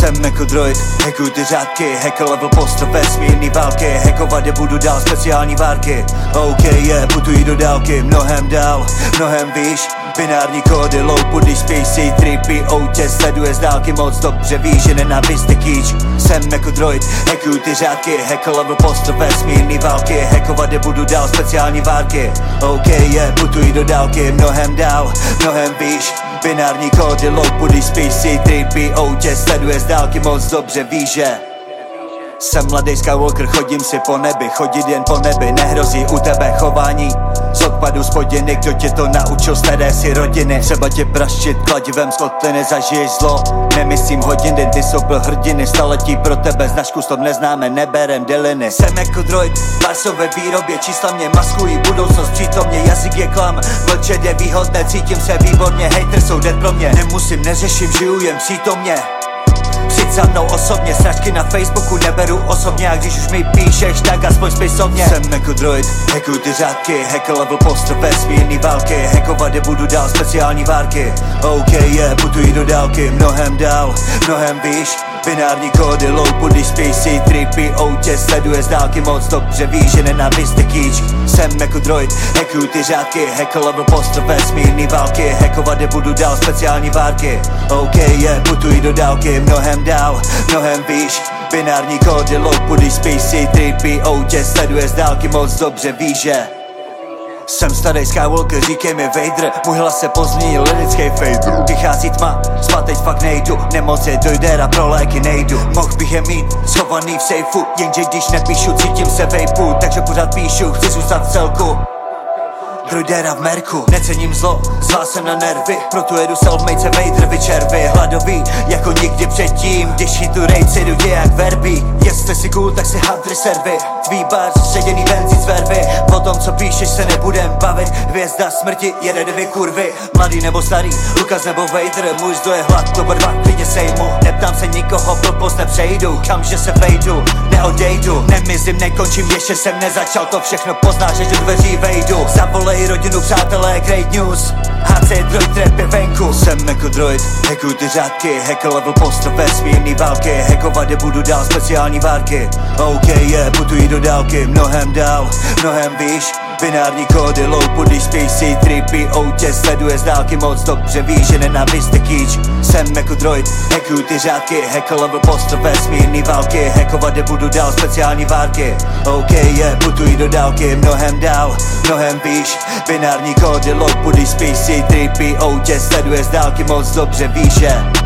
Jsem jako droid, hackuj ty řádky Hack level post vesmírný války Hackovat je budu dál speciální várky. OK, yeah, putují do dálky Mnohem dál, mnohem výš. Binární kódy, low buddy spíš C3PO tě sleduje z dálky moc dobře víš, že nenávist je kýč. Jsem jako droid, hackuj ty řádky Hack level post vesmírný války Hackovat je budu dál speciální várky. OK, yeah, putují do dálky Mnohem dál, mnohem výš Binární kódy, low buddy spíš C3PO tě sleduje z dálky moc dobře víš, že jsem mladý Skywalker, chodím si po nebi, chodit jen po nebi, nehrozí u tebe chování z spodiny, kdo tě to naučil, staré si rodiny. Třeba tě praštit kladivem z kotliny, zažiješ zlo. Nemyslím hodiny, ty jsou byl hrdiny. Staletí pro tebe, značku stop neznáme, neberem deliny Jsem jako droid, ve výrobě Čísla mě maskují, budoucnost přítomně Jazyk je klam, mlčet je výhodné Cítím se výborně, hater jsou dead pro mě. Nemusím, neřeším, žiju jen přítomně Přijď za mnou osobně, sračky na Facebooku neberu osobně. A když už mi píšeš, tak aspoň spisovně Jsem jako droid, hackuj ty řádky. Hack level post vesmírný války. Hackovat je budu dál speciální várky. OK, yeah, putují do dálky. Mnohem dál, mnohem výš. Binární kódy, low buddy spíš C3PO tě sleduje z dálky moc. Dobře víš, že nenávist je Jsem jako droid, hackuj ty řádky Hack level post vesmírný války. Hackovat je budu dál speciální várky. OK, yeah, putují do dálky Mnohem dál, mnohem výš. Binární kódy, low buddy spíš C3PO tě sleduje z dálky moc dobře víš, že jsem starý Skywalker, říkej mi Vader. Můj hlas se pozní, lirický fader. Vychází tma, spát teď fakt nejdu. Nemoc je dojde a pro léky nejdu. Mohl bych je mít schovaný v sejfu Jenže když nepíšu, cítím se vejpu. Takže pořád píšu, chci zůstat v celku. Droidera v Merku Necením zlo, zvál jsem na nervy. Proto jedu self-made se Vader vyčervy Hladový jako nikdy předtím. Když tu rejci jdu jak verby Jestli si cool, tak si hadry servy Tvý bar, středěný benzín z vervy. Po píšeš, se nebudem bavit Hvězda smrti jede dvě kurvy. Mladý nebo starý, Lukas nebo Vader Můj zdroj je hlad, to dva klidně sejmu. Neptám se nikoho, blbost nepřejdu Kam, že se vejdu, neodejdu. Nemizím, nekončím, ještě jsem nezačal To všechno poznáš, že do dveří vejdu. Zavolej rodinu, přátelé, great news. HC droid trap je venku. Jsem jako droid, hackuj ty řádky. Hack level post vesmírný války. Hackovat je budu dál speciální várky. OK, yeah, putují do dálky. Mnohem dál, mnohem výš Binární kódy, low buddy spíš C3PO tě sleduje z dálky moc dobře víš, že nenávist je kýč. Jsem jako droid, hackuj ty řádky Hack level post vesmírný války Hackovat je budu dál speciální várky. OK, yeah, putují do dálky Mnohem dál, mnohem výš. Binární kódy, low buddy spíš C3PO tě sleduje z dálky moc dobře víš, že